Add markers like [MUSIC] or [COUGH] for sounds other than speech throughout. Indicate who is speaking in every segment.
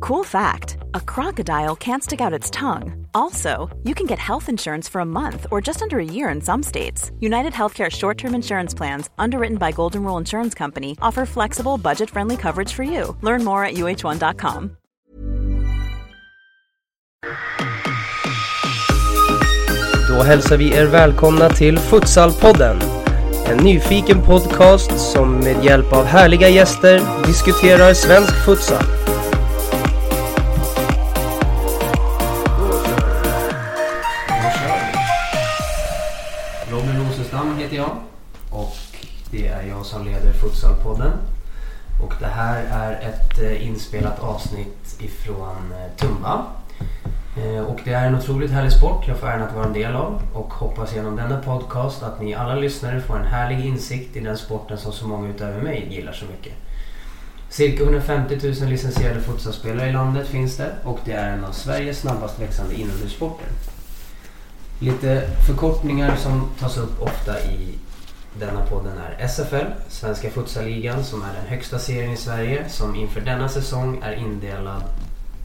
Speaker 1: Cool fact a crocodile can't stick out its tongue. Also, you can get health insurance for a month or just under a year in some states. United Healthcare short term insurance plans, underwritten by Golden Rule Insurance Company, offer flexible, budget friendly coverage for you. Learn more at uh1.com.
Speaker 2: Då hälsar vi er välkomna till Futsalpodden. En nyfiken podcast som med hjälp av härliga gäster diskuterar svensk futsal. Futsalpodden. Och det här är ett eh, inspelat avsnitt ifrån eh, Tumba. Eh, och det är en otroligt härlig sport jag får äran att vara en del av och hoppas genom denna podcast att ni alla lyssnare får en härlig insikt i den sporten som så många utöver mig gillar så mycket. Cirka 150 000 licensierade futsalspelare i landet finns det och det är en av Sveriges snabbast växande inomhussporter. Lite förkortningar som tas upp ofta i denna podden är SFL, Svenska futsaligan, som är den högsta serien i Sverige som inför denna säsong är indelad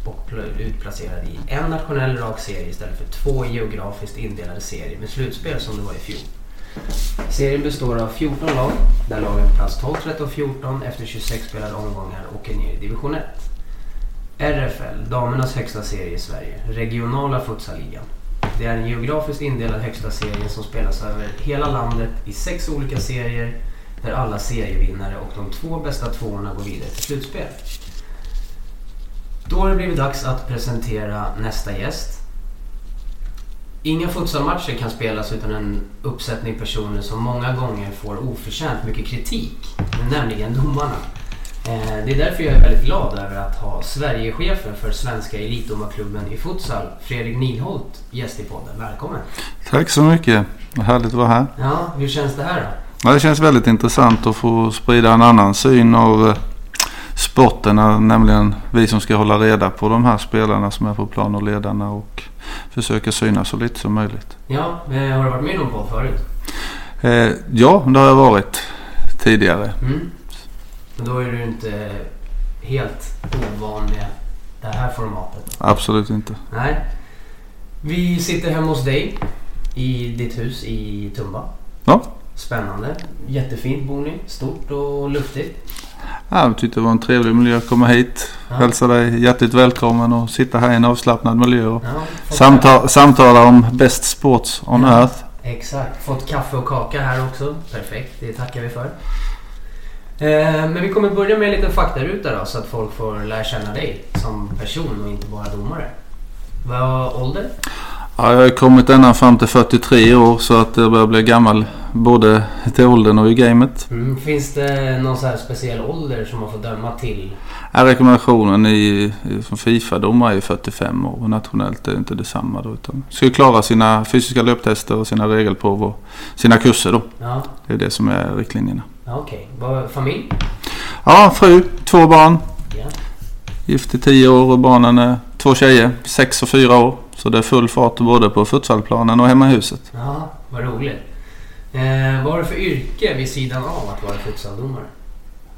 Speaker 2: och utplacerad i en nationell rak serie istället för två geografiskt indelade serier med slutspel som det var i fjol. Serien består av 14 lag där lagen på plats 12, 13 och 14 efter 26 spelade omgångar åker ner i division 1. RFL, damernas högsta serie i Sverige, regionala futsaligan. Det är en geografiskt indelad högsta serie som spelas över hela landet i sex olika serier där alla serievinnare och de två bästa tvåorna går vidare till slutspel. Då har det blivit dags att presentera nästa gäst. Inga futsalmatcher kan spelas utan en uppsättning personer som många gånger får oförtjänt mycket kritik, nämligen domarna. Eh, Det är därför jag är väldigt glad över att ha Sverigechefen för Svenska Elitdomarklubben i futsal, Fredrik Nilholt, gäst i podden. Välkommen!
Speaker 3: Tack så mycket. Vad härligt att vara här.
Speaker 2: Ja, hur känns det här då?
Speaker 3: Ja, det känns väldigt intressant att få sprida en annan syn av eh, sporten. eh, Nämligen vi som ska hålla reda på de här spelarna som är på plan och ledarna och försöka synas så lite som möjligt.
Speaker 2: Ja, eh, har du varit med i någon podd förut?
Speaker 3: Ja, det har jag varit tidigare.
Speaker 2: Mm. Men då är du inte helt ovan med det här formatet?
Speaker 3: Absolut inte.
Speaker 2: Nej. Vi sitter hemma hos dig i ditt hus i Tumba.
Speaker 3: Ja,
Speaker 2: Spännande. Jättefint bor ni. Stort och luftigt.
Speaker 3: ja jag tyckte det var en trevlig miljö att komma hit.
Speaker 2: Ja.
Speaker 3: Hälsa dig hjärtligt välkommen och sitta här i en avslappnad miljö och
Speaker 2: Ja, fått
Speaker 3: samta- samtala om best sports on
Speaker 2: Ja.
Speaker 3: earth.
Speaker 2: Exakt. Fått kaffe och kaka här också. Perfekt. Det tackar vi för. Eh, men vi kommer börja med en liten faktaruta då så att folk får lära känna dig som person och inte bara domare. Vad ålder?
Speaker 3: Ja, jag har kommit ända fram till 43 år så att jag börjar bli gammal både till åldern och i gamet.
Speaker 2: Mm. Finns det någon så speciell ålder som man får döma till?
Speaker 3: Ja, rekommendationen i, i, från Fifa-domare är 45 år och nationellt är det inte detsamma då. Utan ska klara sina fysiska löptester och sina regelprov och sina kurser då.
Speaker 2: Ja,
Speaker 3: Det är det som är riktlinjerna.
Speaker 2: Ja okej. Vad- Familj?
Speaker 3: Ja, fru, två barn.
Speaker 2: Ja.
Speaker 3: Gift i 10 år och barnen är två tjejer, 6 och 4 år. Så det är full fart både på futsalplanen och hemma i huset.
Speaker 2: Ja, vad roligt. Eh, vad har du för yrke vid sidan av att vara futsaldomare?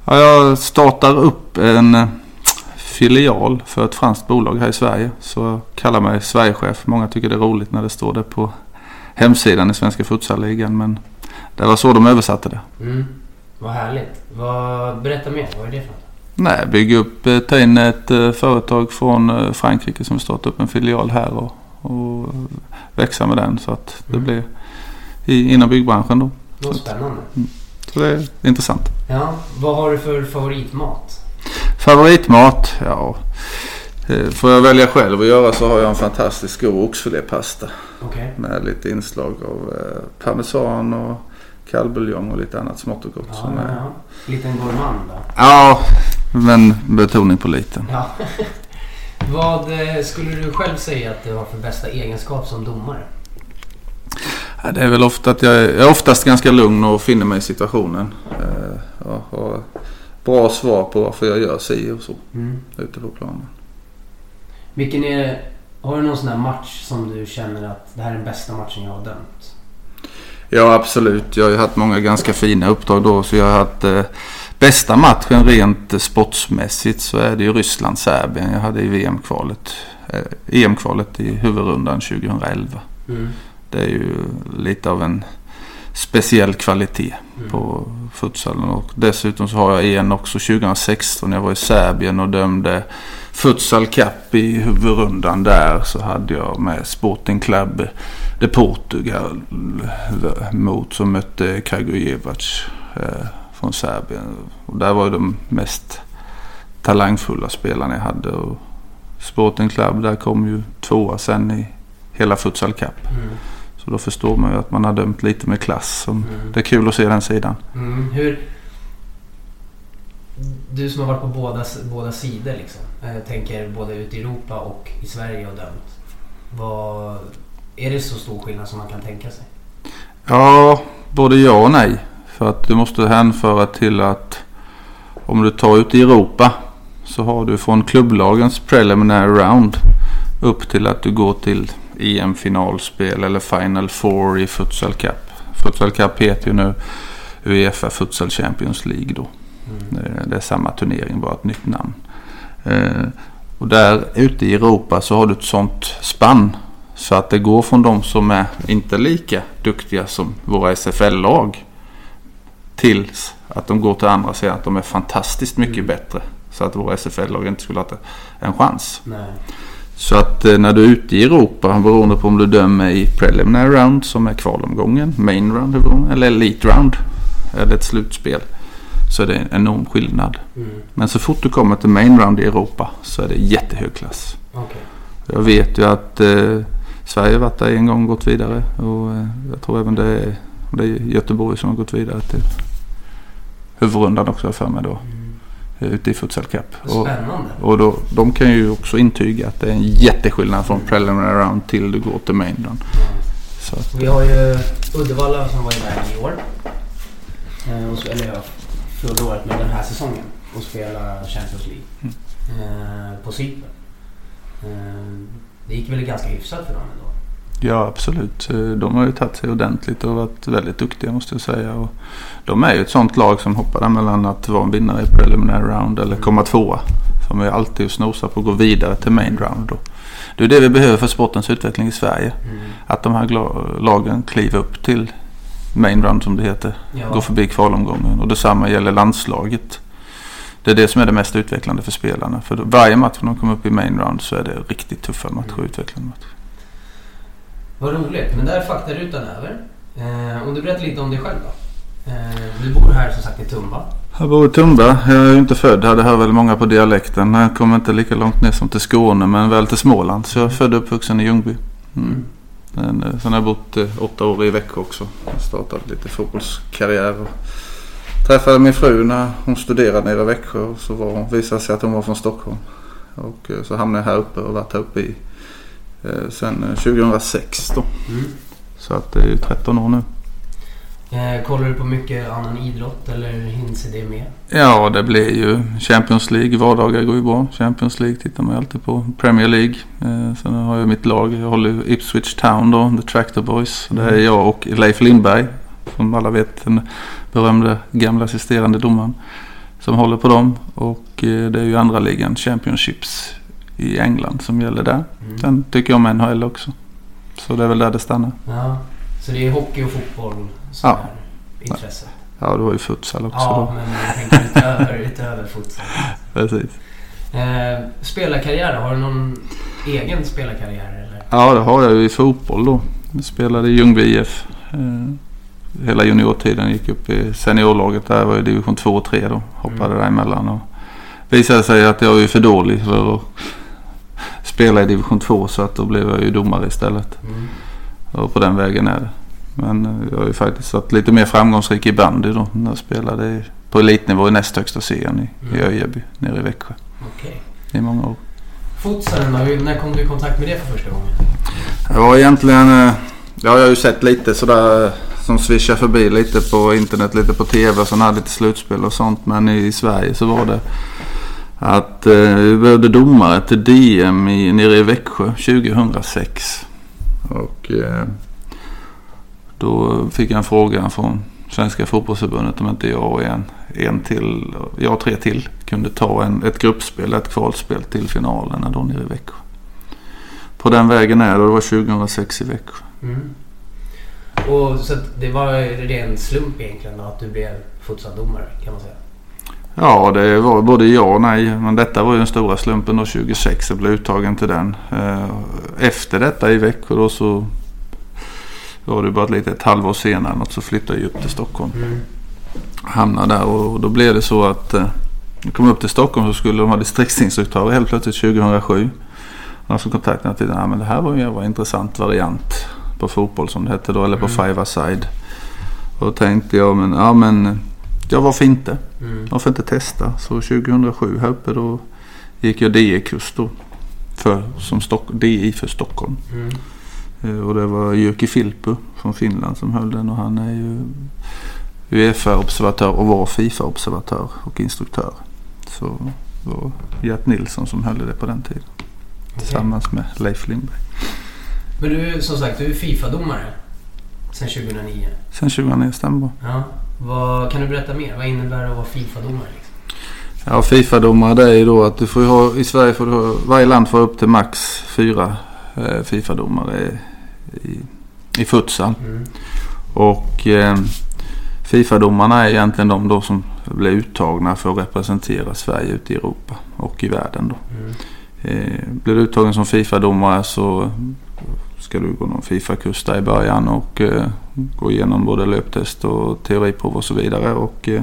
Speaker 3: Ja, jag startar upp en eh, filial för ett franskt bolag här i Sverige. Så jag kallar mig Sverigechef. Många tycker det är roligt när det står det på hemsidan i Svenska Futsalligan. Men det var så de översatte det.
Speaker 2: Mm. Vad härligt. Vad, berätta mer. Vad är det för något?
Speaker 3: Nej, bygga upp, eh, ta in ett eh, företag från eh, Frankrike som startar upp en filial här och, och växa med den så att det
Speaker 2: Mm.
Speaker 3: blir i, inom byggbranschen då.
Speaker 2: Vad spännande.
Speaker 3: Så det är intressant.
Speaker 2: Ja, vad har du för favoritmat?
Speaker 3: Favoritmat? Ja, får jag välja själv att göra så har jag en fantastisk god oxfilépasta
Speaker 2: Okej.
Speaker 3: med lite inslag av parmesan och kallbuljong och lite annat smått och gott.
Speaker 2: Ja,
Speaker 3: som
Speaker 2: ja,
Speaker 3: är...
Speaker 2: ja. Liten gourmand då?
Speaker 3: ja, men betoning på liten.
Speaker 2: Ja. [LAUGHS] Vad eh, skulle du själv säga att du har för bästa egenskap som domare?
Speaker 3: Ja, det är väl ofta att jag är, jag är oftast ganska lugn och finner mig i situationen. Eh, Jag har bra svar på varför jag gör si och så
Speaker 2: Mm.
Speaker 3: ute på planen.
Speaker 2: Vilken är... Har du någon sån här match som du känner att det här är den bästa matchen jag har dömt?
Speaker 3: Ja absolut. Jag har ju haft många ganska fina uppdrag då. Så jag har haft eh, bästa matchen rent sportsmässigt så är det ju Ryssland-Serbien. Jag hade i VM-kvalet. Eh, EM-kvalet i huvudrundan 2011.
Speaker 2: Mm.
Speaker 3: Det är ju lite av en speciell kvalitet
Speaker 2: Mm.
Speaker 3: på futsalen. Och dessutom så har jag en också 2016 när jag var i Serbien och dömde Futsal Cup i huvudrundan där. Så hade jag med Sporting Club de Portugal mot som mötte Kragujevac eh, från Serbien. Och där var ju de mest talangfulla spelarna jag hade. Och Sporting Club där kom ju tvåa sen i hela Futsal Cup.
Speaker 2: Mm.
Speaker 3: Så då förstår man ju att man har dömt lite med klass. Som
Speaker 2: Mm.
Speaker 3: Det är kul att se den sidan.
Speaker 2: Mm. Hur... Du som har varit på båda, båda sidor liksom. Jag tänker både ute i Europa och i Sverige och dömt. Vad... Är det så stor skillnad som man kan tänka sig?
Speaker 3: Ja, både ja och nej. För att du måste hänföra till att om du tar ut i Europa så har du från klubblagens preliminary round upp till att du går till EM-finalspel eller Final Four i Futsal Cup. Futsal Cup heter ju nu Uefa Futsal Champions League då.
Speaker 2: Mm.
Speaker 3: Det är samma turnering, bara ett nytt namn. Eh, Och där ute i Europa så har du ett sånt spann. Så att det går från de som är inte lika duktiga som våra SFL-lag. Tills att de går till andra sidan att de är fantastiskt mycket
Speaker 2: Mm.
Speaker 3: bättre. Så att våra SFL-lag inte skulle ha en chans.
Speaker 2: Nej.
Speaker 3: Så att eh, när du är ute i Europa, beroende på om du dömer i preliminary round som är kvalomgången, main round eller elite round, eller ett slutspel. Så är det en enorm skillnad.
Speaker 2: Mm.
Speaker 3: Men så fort du kommer till main round i Europa så är det jättehög klass.
Speaker 2: Okej.
Speaker 3: Jag vet ju att eh, Sverige har varit där en gång och gått vidare. Och eh, jag tror även det är, det är Göteborg som har gått vidare till huvudrundan också för mig då.
Speaker 2: Mm.
Speaker 3: Ute i Futsal Cup. Och,
Speaker 2: Spännande.
Speaker 3: och då, de kan ju också intyga att det är en jätteskillnad från preliminary round till du går till main round. Att,
Speaker 2: Vi har ju Uddevalla som var iväg i år. Eh, och så, eller ja, förra året med den här säsongen. Och spela Champions League.
Speaker 3: Mm.
Speaker 2: Eh, på Cypern. Eh, det gick väl ganska hyfsat för dem ändå.
Speaker 3: ja absolut. Eh, De har ju tagit sig ordentligt och varit väldigt duktiga måste jag säga. Och de är ju ett sånt lag som hoppar mellan att vara en vinnare i preliminary round eller komma tvåa. De är alltid och snosar på att gå vidare till main round. Och det är det vi behöver för sportens utveckling i Sverige.
Speaker 2: Mm.
Speaker 3: Att de här lagen kliver upp till main round som det heter.
Speaker 2: Ja.
Speaker 3: Går förbi kvalomgången. Och detsamma gäller landslaget. Det är det som är det mest utvecklande för spelarna. För varje match när de kommer upp i main round så är det riktigt tuffa matcher och utvecklande matcher.
Speaker 2: Vad roligt. Men där är faktarutan över. Eh, om du berättar lite om dig själv då. Eh, du bor här som sagt i Tumba.
Speaker 3: Jag bor i Tumba. Jag är ju inte född här. Det hör väl många på dialekten. Jag kommer inte lika långt ner som till Skåne men väl till Småland. Så jag är född och uppvuxen i Ljungby. Mm. Men, eh, sen har jag bott eh, åtta år i Växjö också. Jag startade lite fotbollskarriär. Och träffade min fru när hon studerade nere i Växjö. Och så var hon, visade sig att hon var från Stockholm. Och eh, så hamnade jag här uppe och varit här uppe i eh, sen eh, 2006 då.
Speaker 2: Mm.
Speaker 3: Så att det är ju 13 år nu.
Speaker 2: Eh, kollar du på mycket annan idrott eller hinns det med?
Speaker 3: Ja, det blir ju Champions League. Vardagar går ju bra. Champions League tittar man ju alltid på. Premier League. Eh, sen har jag mitt lag. Jag håller ju Ipswich Town då, The Tractor Boys. Det är jag och Leif Lindberg. Som alla vet den berömde gamla assisterande domaren. Som håller på dem. Och eh, det är ju andra ligan, Championships i England som gäller där.
Speaker 2: Mm.
Speaker 3: Sen tycker jag om NHL också. Så det är väl där det stannar.
Speaker 2: Ja. Så det är hockey och fotboll som
Speaker 3: Ja.
Speaker 2: är intresset?
Speaker 3: Ja, du har ju futsal också
Speaker 2: Ja,
Speaker 3: då.
Speaker 2: men jag tänker utöver, utöver fotboll. [LAUGHS]
Speaker 3: Precis.
Speaker 2: Eh, spelarkarriär? Har du någon egen spelarkarriär eller?
Speaker 3: Ja, det har jag ju i fotboll då. Jag spelade i Ljungby IF. Eh, hela juniortiden gick upp i seniorlaget där. Var i division 2 och 3 då. Hoppade
Speaker 2: Mm.
Speaker 3: däremellan. Och visade sig att jag är för dålig för att spela i division 2. Så att då blev jag ju domare istället.
Speaker 2: Mm.
Speaker 3: Och på den vägen är det. Men eh, jag har ju faktiskt varit lite mer framgångsrik i bandy då. När jag spelade i- på elitnivå i näst högsta serien i, i
Speaker 2: Mm.
Speaker 3: Öjeby nere i Växjö
Speaker 2: Okej.
Speaker 3: i många år.
Speaker 2: Futsalen? När kom du i kontakt med det för första gången?
Speaker 3: Det var egentligen... eh, Ja, jag har ju sett lite sådär som swishar förbi lite på internet, lite på tv och sådana här lite slutspel och sånt. Men i Sverige så var det att eh, vi behövde domare till DM i, nere i Växjö 2006. Och eh, då fick jag en fråga från Svenska fotbollsförbundet om inte jag och en, en till, jag och tre till kunde ta en, ett gruppspel, ett kvalspel till finalerna då nere i Växjö. På den vägen är det. Det var 2006 i Växjö.
Speaker 2: Mm. Och så att det var ren slump egentligen att du blev futsaldomare kan man säga.
Speaker 3: Ja, det var både ja och nej. Men detta var ju den stora slumpen då 2006. Jag blev uttagen till den. Eh, Efter detta i Växjö då så var det bara ett litet halvår senare något så flyttade jag upp till Stockholm.
Speaker 2: Mm.
Speaker 3: Hamnade där och då blev det så att eh, jag kom upp till Stockholm så skulle de ha distriktsinstruktörer helt plötsligt 2007. Och så kontaktade jag till men det här var en jävla intressant variant på fotboll som det hette då. Eller på five side Och då tänkte jag men ja men ja varför inte?
Speaker 2: Mm.
Speaker 3: Varför inte testa? Så 2007 här uppe då gick jag DE-kurs då. För, som Stock, DI för Stockholm.
Speaker 2: Mm.
Speaker 3: Eh, Och det var Jyrki Filppu från Finland som höll den och han är ju Uefa-observatör och var Fifa-observatör och instruktör. Så det var Gert Nilsson som höll det på den tiden. Tillsammans med Leif Lindberg.
Speaker 2: Men du som sagt, du är Fifa-domare sedan 2009.
Speaker 3: Sen 2009 stämmer.
Speaker 2: Ja. Vad, kan du berätta mer? Vad innebär det att vara Fifa-domare? Liksom?
Speaker 3: Ja, Fifa-domare det är ju då att du får ha, i Sverige får du ha, varje land får upp till max fyra eh, Fifa-domare i, i futsal.
Speaker 2: Mm.
Speaker 3: Och eh, Fifa-domarna är egentligen de då som blir uttagna för att representera Sverige ute i Europa och i världen då.
Speaker 2: Mm.
Speaker 3: Eh, blir du uttagen som Fifa-domare så ska du gå någon Fifa-kurs där i början och eh, gå igenom både löptest och teoriprov och så vidare. Och, eh,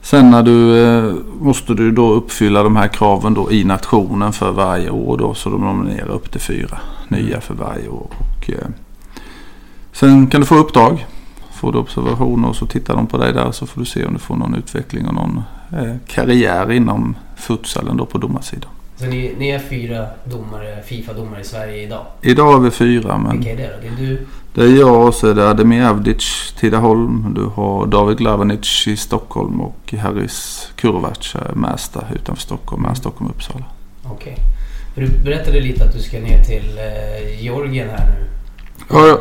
Speaker 3: sen när du eh, måste du då uppfylla de här kraven då i nationen för varje år då så de nominerar upp till fyra nya för varje år. Och, eh, sen kan du få uppdrag. Får du observationer och så tittar de på dig där så får du se om du får någon utveckling och någon eh, karriär inom futsalen då på domarsidan.
Speaker 2: Så ni, ni är fyra domare, Fifa-domare i Sverige idag.
Speaker 3: Idag har vi fyra men
Speaker 2: Vilka är det då? Det är du?
Speaker 3: det är jag och så är det Ademir Avdic Tidaholm. Du har David Glavanic i Stockholm och Harris Kurvac är Märsta utanför Stockholm. Mellan Stockholm och Uppsala.
Speaker 2: Okej. För Du berättade lite att du ska ner till eh, Georgien här nu.
Speaker 3: Ja, ja.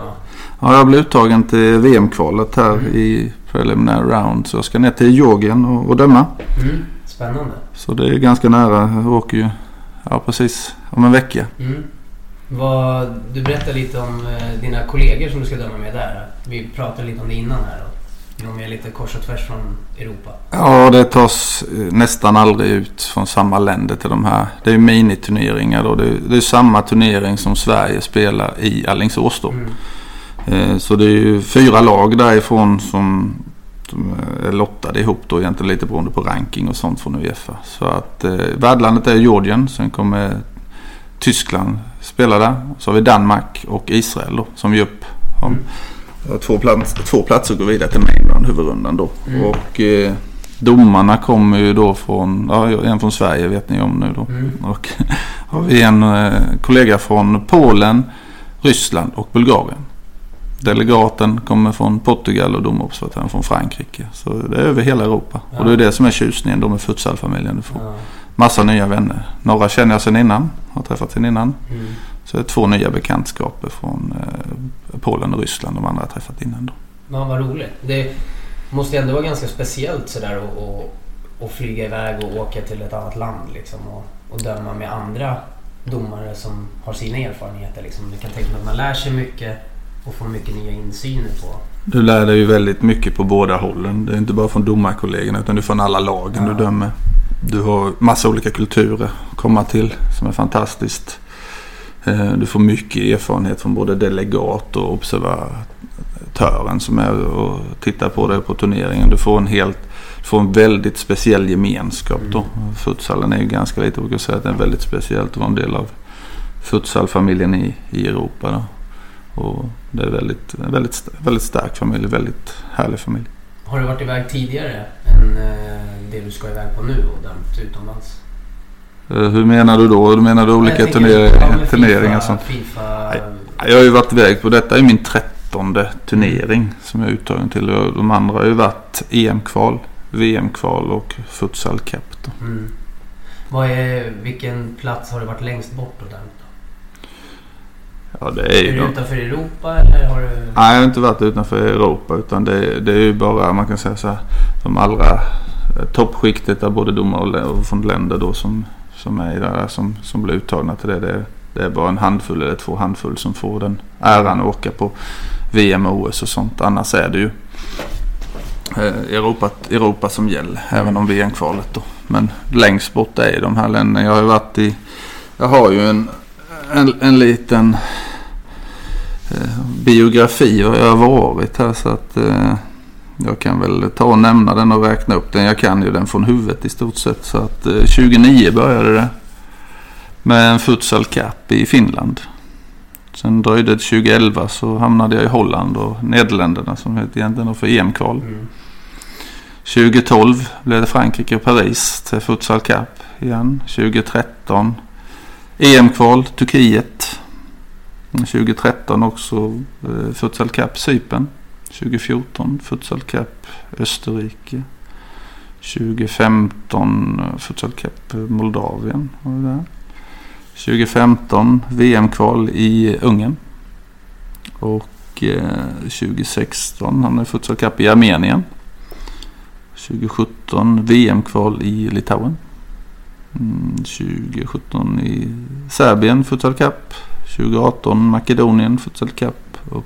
Speaker 3: Ja, jag blev uttagen till VM-kvalet här
Speaker 2: Mm.
Speaker 3: i preliminary round. Så jag ska ner till Georgien och, och döma.
Speaker 2: Mm. Spännande.
Speaker 3: Så det är ganska nära. Jag åker ju ja, precis om en vecka.
Speaker 2: Mm. Vad, du berättade lite om eh, dina kollegor som du ska döma med där. Vi pratade lite om det innan här. De är lite kors och tvärs från Europa.
Speaker 3: Ja, det tas eh, nästan aldrig ut från samma länder till de här. Det är ju miniturneringar då. Det är, det är samma turnering som Sverige spelar i Alingsås då.
Speaker 2: Mm.
Speaker 3: Eh, Så det är ju fyra lag därifrån som, som är lottade ihop då egentligen lite beroende på ranking och sånt från Uefa. Så att eh, värdlandet är Georgien. Sen kommer Tyskland spela där. Så har vi Danmark och Israel då som ger upp. Om,
Speaker 2: Mm.
Speaker 3: har två, plats, två platser går vidare till mainland huvudrundan då.
Speaker 2: Mm.
Speaker 3: Och eh, domarna kommer ju då från, ja en från Sverige vet ni om nu då.
Speaker 2: Mm.
Speaker 3: Och [LAUGHS] har vi en eh, kollega från Polen, Ryssland och Bulgarien. Delegaten kommer från Portugal och domobservatören från Frankrike. Så det är över hela Europa.
Speaker 2: Ja.
Speaker 3: Och det är det som är tjusningen då med futsalfamiljen. Du får
Speaker 2: Ja.
Speaker 3: massa nya vänner. Några känner jag sedan innan. Har träffat sedan innan.
Speaker 2: Mm.
Speaker 3: Så det är två nya bekantskaper från eh, Polen och Ryssland. De andra har jag träffat innan då.
Speaker 2: Ja, vad roligt. Det måste ändå vara ganska speciellt sådär att och, och flyga iväg och åka till ett annat land liksom och, och döma med andra domare som har sina erfarenheter. Liksom. Du kan tänka mig att man lär sig mycket och får mycket nya insyner på.
Speaker 3: Du lär dig ju väldigt mycket på båda hållen. Det är inte bara från domarkollegorna utan du från alla lagen
Speaker 2: Ja.
Speaker 3: du dömer. Du har massa olika kulturer att komma till som är fantastiskt. Eh, Du får mycket erfarenhet från både delegat och observatören som är och tittar på dig på turneringen. Du får en helt får en väldigt speciell gemenskap då. Futsalen är ju ganska lite, jag säga att det är väldigt speciellt att vara en del av futsalfamiljen i, i Europa. Då. Och det är väldigt, väldigt, väldigt stark familj, väldigt härlig familj.
Speaker 2: Har du varit iväg tidigare än eh, det du ska iväg på nu och dömt utomlands?
Speaker 3: Eh, Hur menar du då? Du menar du olika turneringar? turneringar
Speaker 2: FIFA,
Speaker 3: som...
Speaker 2: FIFA.
Speaker 3: Jag har ju varit iväg på detta är min trettonde turnering som jag är uttagen till. De andra har ju varit EM-kval, VM-kval och Futsal Cup. Då.
Speaker 2: Mm. Vad är, vilken plats har du varit längst bort och där?
Speaker 3: Ja, det är
Speaker 2: Är du utanför Europa eller har du...
Speaker 3: Nej, jag har inte varit utanför Europa utan det, det är ju bara man kan säga så här de allra eh, toppskiktet där både domare och från länder då som, som är där som, som blir uttagna till det. det. Det är bara en handfull eller två handfull som får den äran att åka på VM och OS och sånt. Annars är det ju eh, Europa, Europa som gäller även om VM-kvalet då. Men längst bort är de här länderna. Jag har ju varit i Jag har ju en, en, en liten eh, biografi var jag har varit här så att eh, jag kan väl ta och nämna den och räkna upp den. Jag kan ju den från huvudet i stort sett. Så att eh, 29 började det med en futsal cup i Finland. Sen dröjde det 2011 så hamnade jag i Holland och Nederländerna som heter egentligen för EM-kval.
Speaker 2: Mm.
Speaker 3: 2012 blev det Frankrike och Paris till Futsal Cup igen. 2013 EM-kval Turkiet. 2013 också eh, Futsal Cup Cypern. 2014 Futsal Cup Österrike. 2015 Futsal Cup Moldavien. Var det där. 2015 VM-kval i Ungern. Och eh, 2016 han är Futsal Cup i Armenien. 2017 VM-kval i Litauen. Mm, 2017 i Serbien Futsal Cup. 2018 Makedonien Futsal Cup. Och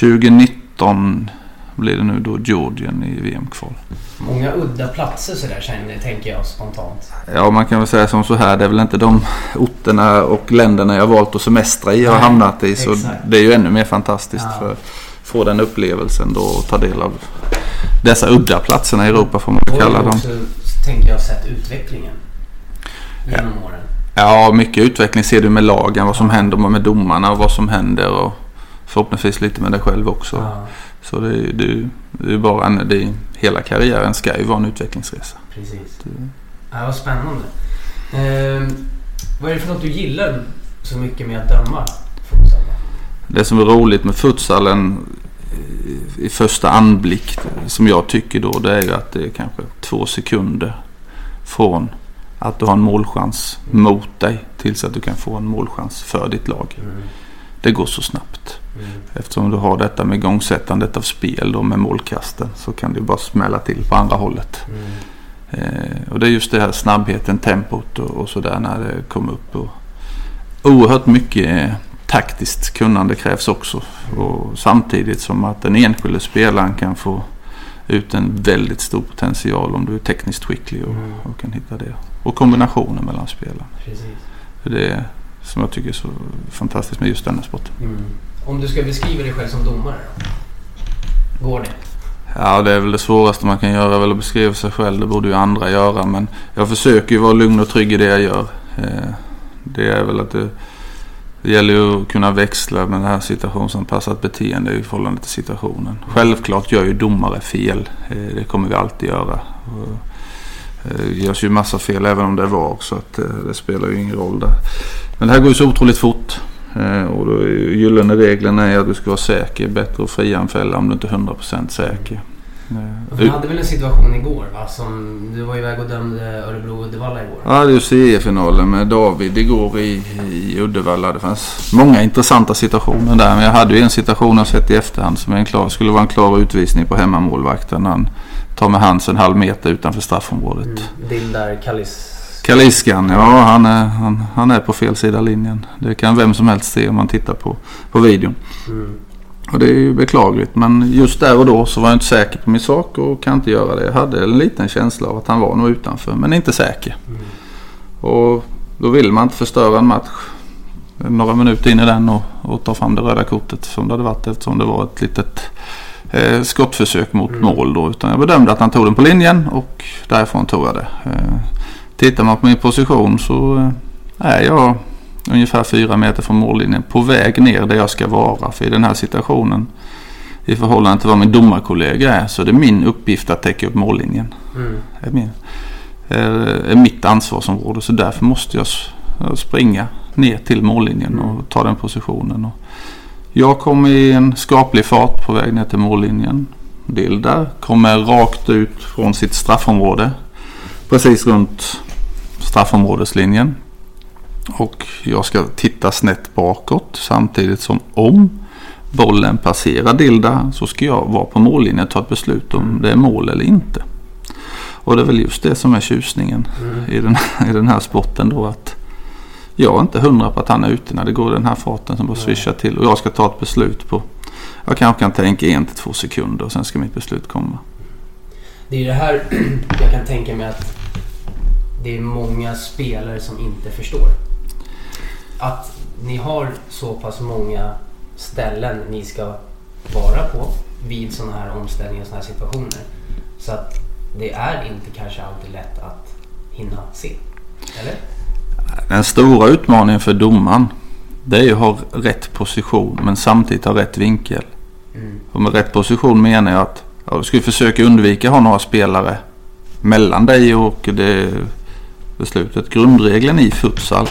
Speaker 3: 2019 blir det nu då Georgien i VM-kval.
Speaker 2: Många udda platser sådär känner, tänker jag spontant.
Speaker 3: Ja, man kan väl säga som så här. Det är väl inte de orterna och länderna jag valt att semestra i jag har
Speaker 2: Nej,
Speaker 3: hamnat i. Så
Speaker 2: exakt.
Speaker 3: det är ju ännu mer fantastiskt
Speaker 2: Ja.
Speaker 3: för att få den upplevelsen då och ta del av dessa udda platserna i Europa får man
Speaker 2: Och
Speaker 3: kalla dem.
Speaker 2: också, tänker jag, sett utvecklingen genom åren.
Speaker 3: Ja, mycket utveckling ser du med lagen, vad som händer med domarna och vad som händer och förhoppningsvis lite med dig själv också.
Speaker 2: Ja,
Speaker 3: Så det, är- det, är- det är bara en, det är, hela karriären ska ju vara en utvecklingsresa.
Speaker 2: precis.
Speaker 3: Det-
Speaker 2: Ja, vad spännande. Ehm, vad är det för något du gillar så mycket med att döma futsal?
Speaker 3: Det som är roligt med futsalen i- i första anblick som jag tycker då det är ju att det är kanske två sekunder från att du har en målchans mot dig tills att du kan få en målchans för ditt lag.
Speaker 2: Mm.
Speaker 3: Det går så snabbt.
Speaker 2: Mm.
Speaker 3: Eftersom du har detta med igångsättandet av spel då med målkasten så kan ju bara smälla till på andra hållet.
Speaker 2: Mm.
Speaker 3: Eh, och det är just det här snabbheten, tempot och, och sådär när det kommer upp. Och oerhört mycket eh, taktiskt kunnande krävs också. Och samtidigt som att den enskilde spelaren kan få ut en väldigt stor potential om du är tekniskt skicklig och,
Speaker 2: Mm.
Speaker 3: och kan hitta det. Och kombinationen mellan spelarna.
Speaker 2: Precis.
Speaker 3: För det är som jag tycker är så fantastiskt med just denna sporten.
Speaker 2: Mm. Om du ska beskriva dig själv som domare då? Går det?
Speaker 3: Ja, det är väl det svåraste man kan göra, väl att beskriva sig själv. Det borde ju andra göra. Men jag försöker ju vara lugn och trygg i det jag gör. Eh, Det är väl att det, det gäller ju att kunna växla med det här situationsanpassat beteende i förhållande till situationen. Självklart gör ju domare fel. Eh, Det kommer vi alltid göra. Och, eh, Det görs ju massa fel även om det är VAR så att eh, det spelar ju ingen roll där. Men det här går ju så otroligt fort. Eh, Och då gyllene regeln är att du ska vara säker. Bättre att fria än fälla om du inte är 100% säker. Eh,
Speaker 2: Vi hade väl en situation igår va? Som, du var iväg och dömde Örebro-Uddevalla igår.
Speaker 3: Ja, det är ju CE-finalen med David igår i, i Uddevalla. Det fanns många intressanta situationer där. Men jag hade ju en situation jag sett i efterhand som en klar, skulle vara en klar utvisning på hemmamålvakten. Han tar med hands en halv meter utanför straffområdet.
Speaker 2: Mm. Dildar Kallis.
Speaker 3: Kaliskan, ja han är, han, han är på fel sida linjen. Det kan vem som helst se om man tittar på, på videon.
Speaker 2: Mm.
Speaker 3: Och det är ju beklagligt. Men just där och då så var jag inte säker på min sak och kan inte göra det. Jag hade en liten känsla av att han var nog utanför men inte säker.
Speaker 2: Mm.
Speaker 3: Och då vill man inte förstöra en match några minuter in i den och, och ta fram det röda kortet som det hade varit eftersom det var ett litet eh, skottförsök mot
Speaker 2: Mm.
Speaker 3: mål då. Utan jag bedömde att han tog den på linjen och därifrån tog jag det. Eh, tittar man på min position så eh, är jag ungefär fyra meter från mållinjen på väg ner där jag ska vara. För i den här situationen i förhållande till vad min domarkollega är så är det min uppgift att täcka upp mållinjen.
Speaker 2: Mm.
Speaker 3: Det är min. är, är mitt ansvarsområde. Så därför måste jag springa ner till mållinjen och ta den positionen. Och jag kom i en skaplig fart på väg ner till mållinjen. Dildar kommer rakt ut från sitt straffområde. Precis runt straffområdeslinjen. Och jag ska titta snett bakåt samtidigt som om bollen passerar Dilda så ska jag vara på mållinjen och ta ett beslut om det är mål eller inte. Och det är väl just det som är tjusningen mm. i, den, i den här sporten då att jag är inte hundra på att han är ute när det går den här farten som bara swishar till och jag ska ta ett beslut på jag kanske kan tänka en till två sekunder och sen ska mitt beslut komma.
Speaker 2: Det är det här [CLEARS THROAT] jag kan tänka mig att det är många spelare som inte förstår. Att ni har så pass många ställen ni ska vara på vid sådana här omställningar och sådana här situationer. Så att det är inte kanske alltid lätt att hinna se. Eller?
Speaker 3: Den stora utmaningen för domaren det är ju att ha rätt position men samtidigt ha rätt vinkel. Mm. Och med rätt position menar jag att jag skulle försöka undvika att ha några spelare mellan dig och det beslutet. Grundregeln i futsal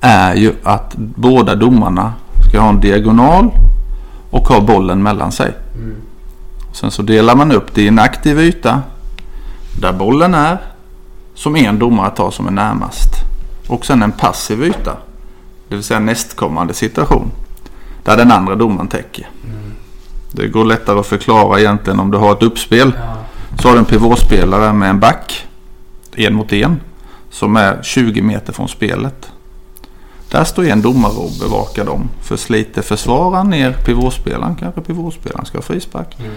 Speaker 3: är ju att båda domarna ska ha en diagonal och ha bollen mellan sig. Mm. Sen så delar man upp det i en aktiv yta där bollen är som en domare tar som är närmast. Och sen en passiv yta. Det vill säga nästkommande situation. Där den andra domaren täcker. Mm. Det går lättare att förklara egentligen om du har ett uppspel. Ja. Så har du en pivåspelare med en back. En mot en. Som är 20 meter från spelet. Där står en domare och bevakar dem. För sliter försvararen ner pivåspelaren kanske pivåspelaren ska ha frispark. Mm.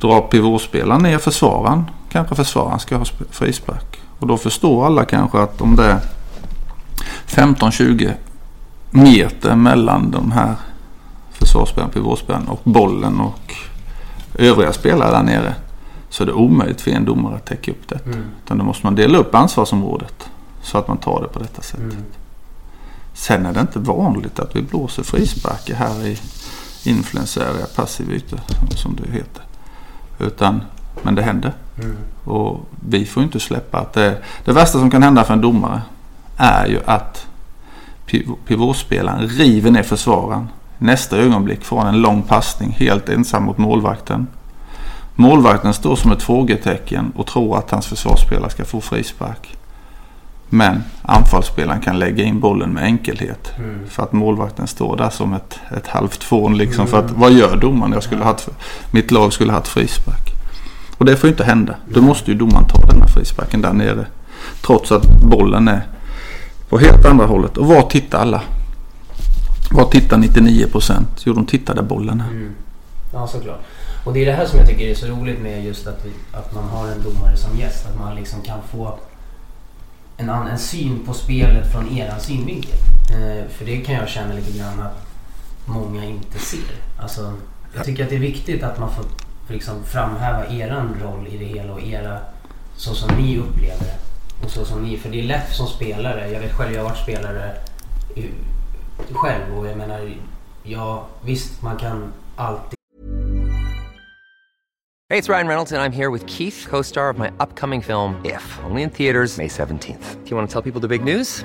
Speaker 3: Drar pivåspelaren ner försvararen kanske försvararen ska ha frispark. Och då förstår alla kanske att om det är 15-20 meter mellan de här försvarsspelaren, pivåspelaren och bollen och övriga spelare där nere. Så är det omöjligt för en domare att täcka upp detta. Mm. Utan då måste man dela upp ansvarsområdet så att man tar det på detta sättet. Mm. Sen är det inte vanligt att vi blåser frisparkar här i influencer area, passiv yta som det heter. Utan, men det händer. Mm. Och vi får inte släppa att det, det värsta som kan hända för en domare är ju att pivotspelaren river ner försvararen. Nästa ögonblick får han en lång passning helt ensam mot målvakten. Målvakten står som ett frågetecken och tror att hans försvarsspelare ska få frispark. Men anfallsspelaren kan lägga in bollen med enkelhet. Mm. För att målvakten står där som ett, ett halvt fån. Liksom, mm. För att vad gör domaren? Jag skulle haft, mitt lag skulle ha haft frispark. Och det får ju inte hända. Då måste ju domaren ta den här frisparken där nere. Trots att bollen är på helt andra hållet. Och var tittar alla? Var tittar 99 procent? Jo, de tittar där bollen är. Mm.
Speaker 2: Ja, såklart. Och det är det här som jag tycker är så roligt med just att, vi, att man har en domare som gäst. Att man liksom kan få en, en syn på spelet från eran synvinkel. Eh, för det kan jag känna lite grann att många inte ser. Alltså, jag tycker att det är viktigt att man får liksom framhäva eran roll i det hela och era, så som ni upplever det. Och så som ni, för det är lätt som spelare. Jag vet själv, jag har varit spelare själv och jag menar, ja visst man kan alltid
Speaker 4: Hej, det är Ryan Reynolds jag är här med Keith, co-star of my upcoming film If, only in theaters May 17th. Do you want to tell people the big news?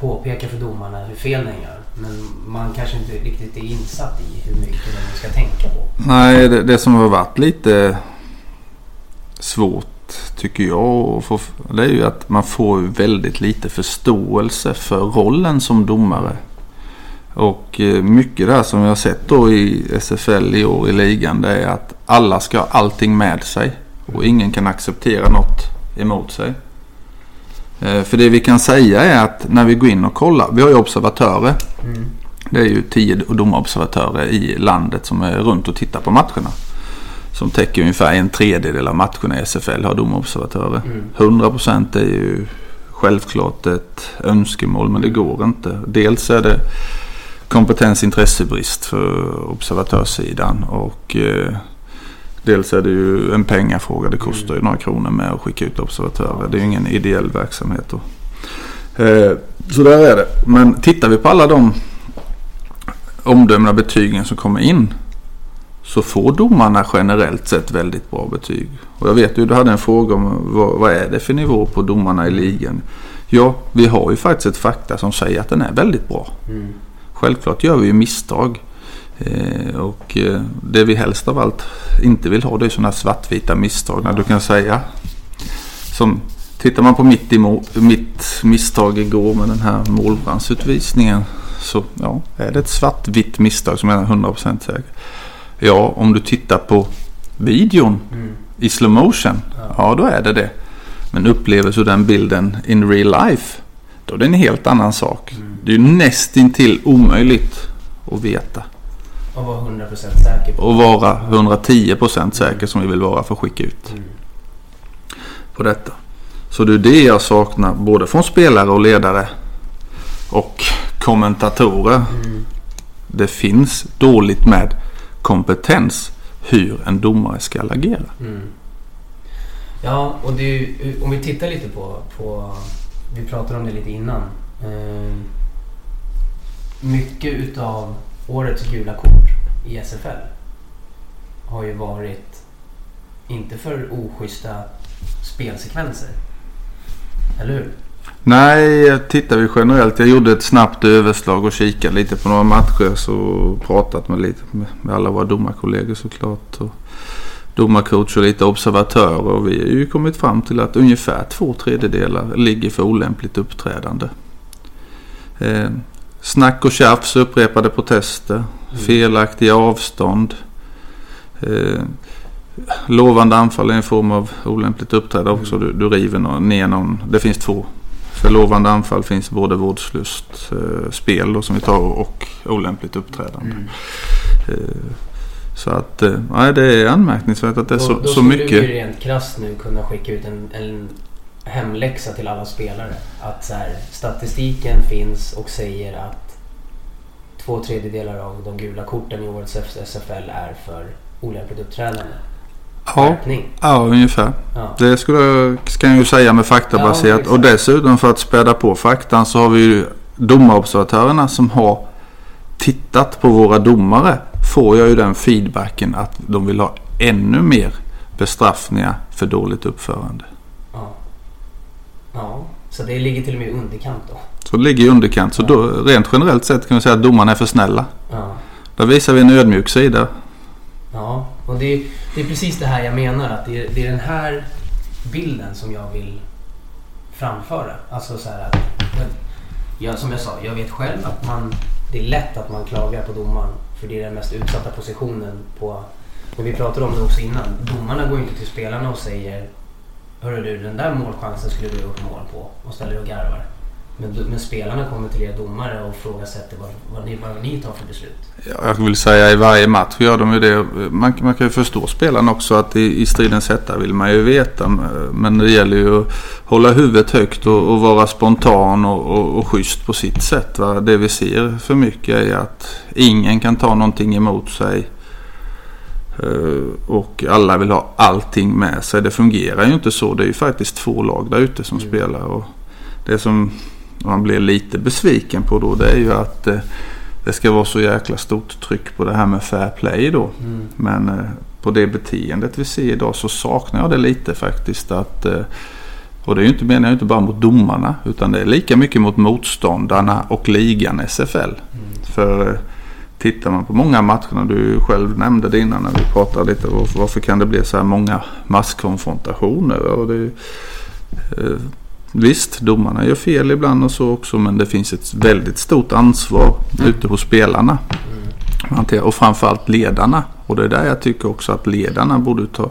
Speaker 2: Påpeka för domarna hur fel den gör. Men man kanske inte riktigt är insatt i hur mycket den ska tänka på.
Speaker 3: Nej, det, det som har varit lite svårt tycker jag få, det är ju att man får väldigt lite förståelse för rollen som domare. Och eh, mycket där som jag har sett då i SFL i år i ligan det är att alla ska ha allting med sig. Och ingen kan acceptera något emot sig. Eh, För det vi kan säga är att när vi går in och kollar, vi har ju observatörer. Det är ju tio domarobservatörer i landet som är runt och tittar på matcherna. Som täcker ungefär en tredjedel av matcherna i SFL har domarobservatörer. 100% är ju självklart ett önskemål men det går inte. Dels är det kompetens intressebrist för observatörssidan och eh, dels är det ju en pengafråga. Det kostar ju några kronor med att skicka ut observatörer. Det är ju ingen ideell verksamhet då. Eh, så där är det. Men tittar vi på alla de omdömena betygen som kommer in så får domarna generellt sett väldigt bra betyg. Och jag vet ju du hade en fråga om vad, vad är det för nivå på domarna i ligan. Ja, vi har ju faktiskt ett fakta som säger att den är väldigt bra. Självklart gör vi ju misstag. Eh, och eh, det vi helst av allt inte vill ha det är sådana svartvita misstag. När du kan säga som Tittar man på mitt, imo, mitt misstag igår med den här målbrandsutvisningen. Så ja, är det ett svartvitt misstag som är 100% säker. Ja, om du tittar på videon i slow motion. Ja, då är det det. Men upplever du den bilden in real life. Då är det en helt annan sak. Det är ju nästintill omöjligt att veta.
Speaker 2: Och vara 100% säker på.
Speaker 3: Och vara 110% säker som vi vill vara för att skicka ut. På detta. Så det är det jag saknar både från spelare och ledare. Och kommentatorer. Det finns dåligt med kompetens hur en domare ska agera.
Speaker 2: Ja, och det är om vi tittar lite på, på... Vi pratade om det lite innan. Eh, mycket utav årets gula kort i SFL har ju varit inte för oschyssta spelsekvenser. Eller hur?
Speaker 3: Nej, tittar vi generellt. Jag gjorde ett snabbt överslag och kikade lite på några matcher. Så pratat med, lite, med alla våra domarkollegor såklart. Och domarcoach och lite observatörer. Och vi har ju kommit fram till att ungefär två tredjedelar ligger för olämpligt uppträdande. Eh, Snack och tjafs, upprepade protester, felaktiga avstånd. Eh, lovande anfall är en form av olämpligt uppträdande också. Du, du river någon, ner någon. Det finns två. För lovande anfall finns både vårdslöst eh, spel då, som vi tar och olämpligt uppträdande. Eh, så att eh, det är anmärkningsvärt att det är
Speaker 2: Då-
Speaker 3: så,
Speaker 2: då
Speaker 3: så
Speaker 2: skulle
Speaker 3: mycket.
Speaker 2: vi rent krasst nu kunna skicka ut en, en hemläxa till alla spelare. Att så här, statistiken finns och säger att två tredjedelar av de gula korten i årets SFL är för olämpligt uppträdande.
Speaker 3: Ja, ja, ungefär.
Speaker 2: Ja.
Speaker 3: Det skulle jag, ska jag ju säga med faktabaserat.
Speaker 2: exakt.
Speaker 3: och dessutom för att späda på faktan så har vi ju domarobservatörerna som har tittat på våra domare. Får jag ju den feedbacken att de vill ha ännu mer bestraffningar för dåligt uppförande.
Speaker 2: Ja. ja. Så det ligger till och med i underkant då.
Speaker 3: Så det ligger i underkant. Så då, rent generellt sett kan vi säga att domarna är för snälla.
Speaker 2: Ja.
Speaker 3: Där visar vi en ödmjuk sida.
Speaker 2: Ja, och det är, det är precis det här jag menar. Att det är, det är den här bilden som jag vill framföra. Alltså så här att... Jag, som jag sa, jag vet själv att man... Det är lätt att man klagar på domaren. För det är den mest utsatta positionen på... Men vi pratade om det också innan. Domarna går inte till spelarna och säger Hörru du, den där målchansen skulle du ha gjort mål på. Och ställer och garvar. Men, men spelarna kommer till er domare och frågasätter vad, vad, ni, vad ni tar för beslut.
Speaker 3: Ja, Jag vill säga i varje match gör de ju det. Man, man kan ju förstå spelarna också att i, i stridens hetta vill man ju veta. Men det gäller ju att hålla huvudet högt och, och vara spontan och, och, och schysst på sitt sätt. Va? Det vi ser för mycket är att ingen kan ta någonting emot sig. Eh, och alla vill ha allting med sig. Det fungerar ju inte så. Det är ju faktiskt två lag där ute som mm. spelar. Och det som man blir lite besviken på då det är ju att eh, det ska vara så jäkla stort tryck på det här med fair play då. Mm. Men eh, på det beteendet vi ser idag så saknar jag det lite faktiskt. att och det är ju inte menar jag inte bara mot domarna utan det är lika mycket mot motståndarna och ligan SFL. Mm. För tittar man på många matcherna, du själv nämnde det innan när vi pratade lite varför, varför kan det bli så här många masskonfrontationer? Och det, eh, visst, domarna gör fel ibland och så också men det finns ett väldigt stort ansvar mm. ute hos spelarna. Mm. Och framförallt ledarna. Och det är där jag tycker också att ledarna borde ta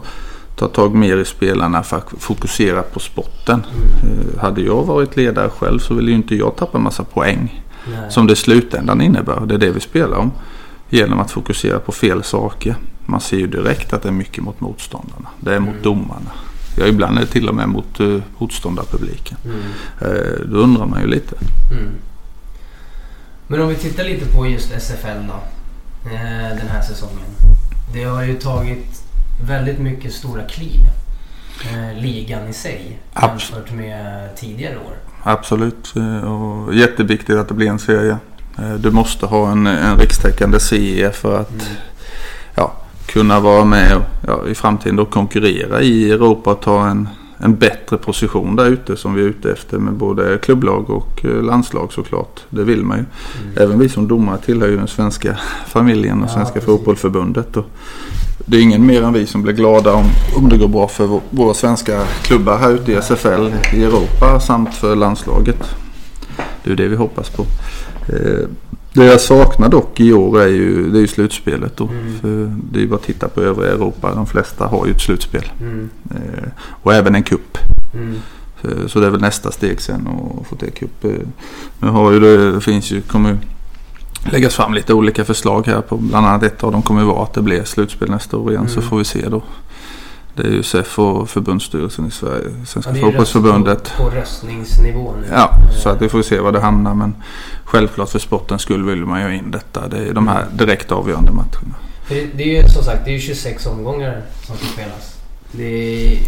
Speaker 3: ta tag mer i spelarna för att fokusera på sporten. Mm. Hade jag varit ledare själv så ville ju inte jag tappa massa poäng. Nej. Som det i slutändan innebär. Det är det vi spelar om. Genom att fokusera på fel saker. Man ser ju direkt att det är mycket mot motståndarna. Det är mot mm. domarna. Ja, ibland är det till och med mot uh, motståndarpubliken. Mm. Uh, då undrar man ju lite. Mm.
Speaker 2: Men om vi tittar lite på just SFL då. Uh, den här säsongen. Det har ju tagit väldigt mycket stora kliv. Eh, ligan i sig Abs jämfört med tidigare år.
Speaker 3: Absolut. Eh, och jätteviktigt att det blir en serie. Eh, du måste ha en, en rikstäckande serie för att mm. ja, kunna vara med och, ja, i framtiden och konkurrera i Europa och ta en, en bättre position där ute som vi är ute efter med både klubblag och eh, landslag såklart. Det vill man ju. Mm. Även vi som domare tillhör ju den svenska familjen och ja, Svenska precis. fotbollförbundet. Och det är ingen mer än vi som blir glada om, om det går bra för våra svenska klubbar här ute i SFL i Europa samt för landslaget. Det är det vi hoppas på. Eh, det jag saknar dock i år är ju, det är ju slutspelet. Då. Mm. För det är ju bara att titta på övriga Europa. De flesta har ju ett slutspel. Mm. Eh, och även en kupp. Mm. Så, så det är väl nästa steg sen att få till kupp. Eh, nu har ju det, det finns ju, kommer läggas fram lite olika förslag här på bland annat ett av dem kommer vara att det blir slutspel nästa år igen. Så får vi se då. Det är ju SEF och förbundsstyrelsen i Sverige, Svenska ja, fotbollsförbundet.
Speaker 2: På, på röstningsnivå nu.
Speaker 3: Ja, så att vi får se var det hamnar. Men självklart för sportens skull vill man ju in detta. Det är de här direkt avgörande matcherna.
Speaker 2: Det, det är ju som sagt det är 26 omgångar som ska spelas. Det är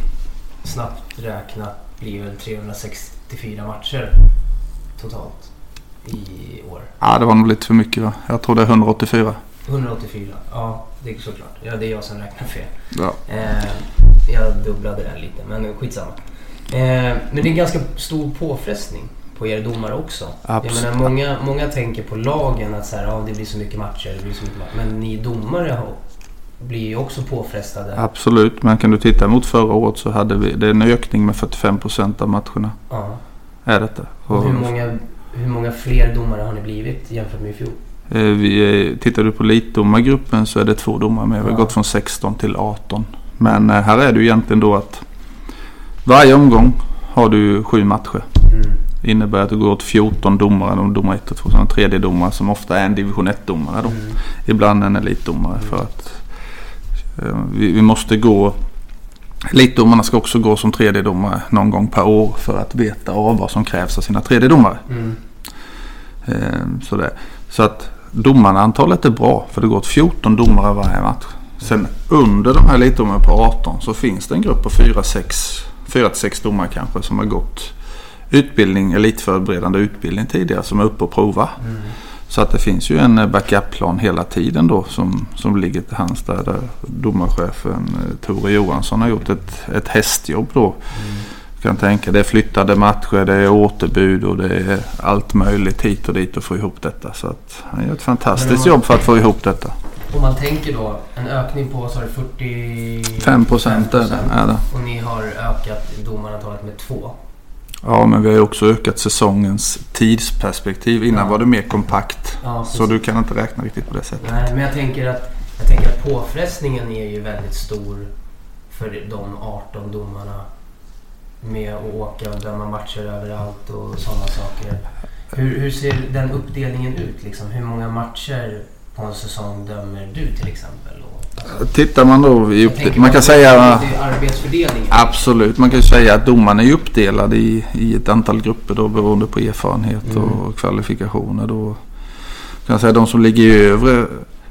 Speaker 2: snabbt räknat blir väl 364 matcher totalt i år.
Speaker 3: Ja, det var nog lite för mycket va? Jag tror det är 184.
Speaker 2: 184, ja det är såklart. Ja, det är jag som räknar fel. Ja. Eh, jag dubblade den lite, men skitsamma. Eh, men det är en ganska stor påfrestning på er domare också. Absolut. Jag menar, många, många tänker på lagen att så här, ja, det blir så mycket matcher, det blir så mycket matcher. Men ni domare blir ju också påfrestade.
Speaker 3: Absolut, men kan du titta mot förra året så hade vi det är en ökning med 45 procent av matcherna. Ja. Är detta.
Speaker 2: Och hur, många, hur många fler domare har ni blivit jämfört med i fjol?
Speaker 3: Eh, vi, tittar du på elitdomargruppen så är det två domare med. Vi har gått från 16 till 18. Men eh, här är det ju egentligen då att varje omgång har du sju matcher. Mm. Det innebär att du går åt 14 domare. De domar 1 och 2. En tredje domare som ofta är en division 1-domare. Mm. Ibland en elitdomare. Mm. För att eh, vi, vi, måste gå. Elitdomarna ska också gå som tredje domare någon gång per år. För att veta av vad som krävs av sina tredje domare. Mm. Eh, så, det. så att domarantalet är bra. För det går åt 14 domare varje match. Sen under de här elitdomarna på 18 så finns det en grupp på 4-6 domare kanske som har gått utbildning, elitförberedande utbildning tidigare som är uppe och provar. Mm. Så att det finns ju en eh, backup-plan hela tiden då som, som ligger till hands där, där domarchefen eh, Tore Johansson har gjort ett, ett hästjobb då. Mm. Kan tänka det är flyttade matcher, det är återbud och det är allt möjligt hit och dit att få ihop detta. Så att han gör ett fantastiskt jobb för att få ihop detta.
Speaker 2: Om man tänker då en ökning på så är det
Speaker 3: 45 procent är det.
Speaker 2: Och ni har ökat domarantalet med två.
Speaker 3: Ja, men vi har också ökat säsongens tidsperspektiv. Innan ja. var det mer kompakt. Ja, så du kan inte räkna riktigt på det sättet.
Speaker 2: Nej, men jag tänker att, jag tänker att påfrestningen är ju väldigt stor för de 18 domarna. Med att åka och döma matcher överallt och sådana saker. Hur, hur ser den uppdelningen ut? Liksom? Hur många matcher på en säsong dömer du till exempel?
Speaker 3: Tittar man då i upp, man kan säga
Speaker 2: arbetsfördelningen.
Speaker 3: Absolut, man kan ju säga att domaren är uppdelad i, i ett antal grupper då beroende på erfarenhet mm. och kvalifikationer. Då kan jag säga de som ligger i övre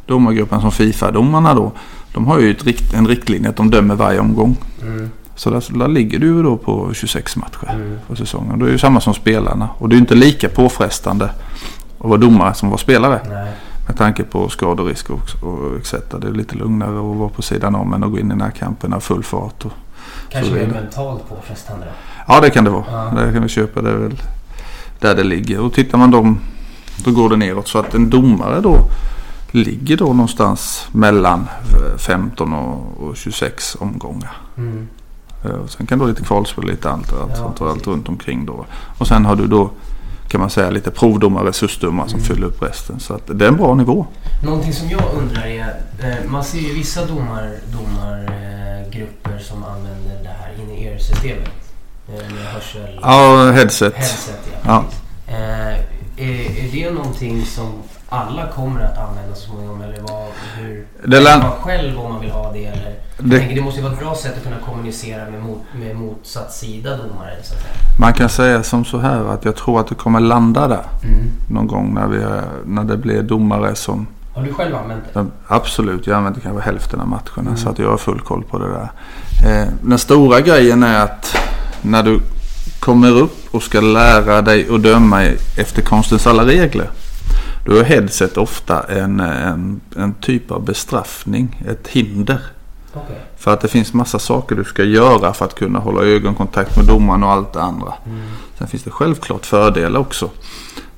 Speaker 3: domargruppen som Fifa-domarna då. De har ju rikt, en riktlinje att de dömer varje omgång.
Speaker 2: Mm.
Speaker 3: Så där, där ligger du då på 26 matcher
Speaker 2: Mm.
Speaker 3: på säsongen. Det är ju samma som spelarna. Och det är ju inte lika påfrestande att vara domare som att vara spelare.
Speaker 2: Nej.
Speaker 3: Med tanke på skaderisk och, och etc. Det är lite lugnare att vara på sidan om än att gå in i närkamperna full fart. Och,
Speaker 2: Kanske mer mentalt påfrestande.
Speaker 3: ja det kan det vara.
Speaker 2: Ja.
Speaker 3: Det kan vi köpa. Det är väl där det ligger. Och tittar man dem då går det neråt. Så att en domare då ligger då någonstans mellan eh, 15 och, och 26 omgångar.
Speaker 2: Mm.
Speaker 3: Eh, Och sen kan du ha lite kvalspel lite allt, allt,
Speaker 2: Ja,
Speaker 3: sånt och allt runt omkring då. Och sen har du då kan man säga lite provdomare, resursdomare som
Speaker 2: Mm.
Speaker 3: fyller upp resten. Så att det är en bra nivå.
Speaker 2: Någonting som jag undrar är, eh, man ser ju vissa domar, domargrupper grupper som använder det här in-ear-systemet. Eh, med hörsel...
Speaker 3: Ja, headset.
Speaker 2: Headset, ja.
Speaker 3: Ja.
Speaker 2: är, är det någonting som alla kommer att använda så småningom? Eller vad, hur...
Speaker 3: Det lär-
Speaker 2: man själv om man vill ha det eller?
Speaker 3: Det-
Speaker 2: tänker, det måste ju vara ett bra sätt att kunna kommunicera med, mot, med motsatt sida domare så.
Speaker 3: Man kan säga som så här att jag tror att det kommer landa där.
Speaker 2: Mm.
Speaker 3: Någon gång när, vi, när det blir domare som
Speaker 2: Har du själv använt det?
Speaker 3: Absolut, jag använder kanske hälften av matcherna
Speaker 2: Mm.
Speaker 3: så att jag har full koll på det där. Eh, den stora grejen är att när du kommer upp och ska lära dig att döma efter konstens alla regler. Då är headset ofta en, en, en typ av bestraffning, ett hinder.
Speaker 2: Okej.
Speaker 3: För att det finns massa saker du ska göra för att kunna hålla ögonkontakt med domaren och allt det andra.
Speaker 2: Mm.
Speaker 3: Sen finns det självklart fördelar också.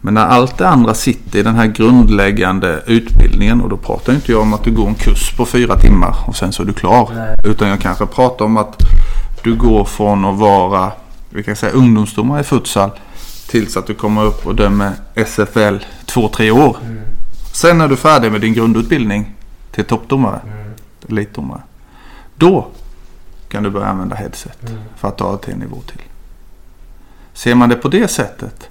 Speaker 3: Men när allt det andra sitter i den här grundläggande utbildningen och då pratar inte jag om att du går en kurs på fyra timmar och sen så är du klar.
Speaker 2: Nej.
Speaker 3: Utan jag kanske pratar om att du går från att vara vi kan säga, ungdomsdomare i futsal tills att du kommer upp och dömer SFL två, tre år.
Speaker 2: Mm.
Speaker 3: Sen är du färdig med din grundutbildning till toppdomare,
Speaker 2: Mm.
Speaker 3: elitdomare. Då kan du börja använda headset
Speaker 2: Mm.
Speaker 3: för att ta det till en nivå till. Ser man det på det sättet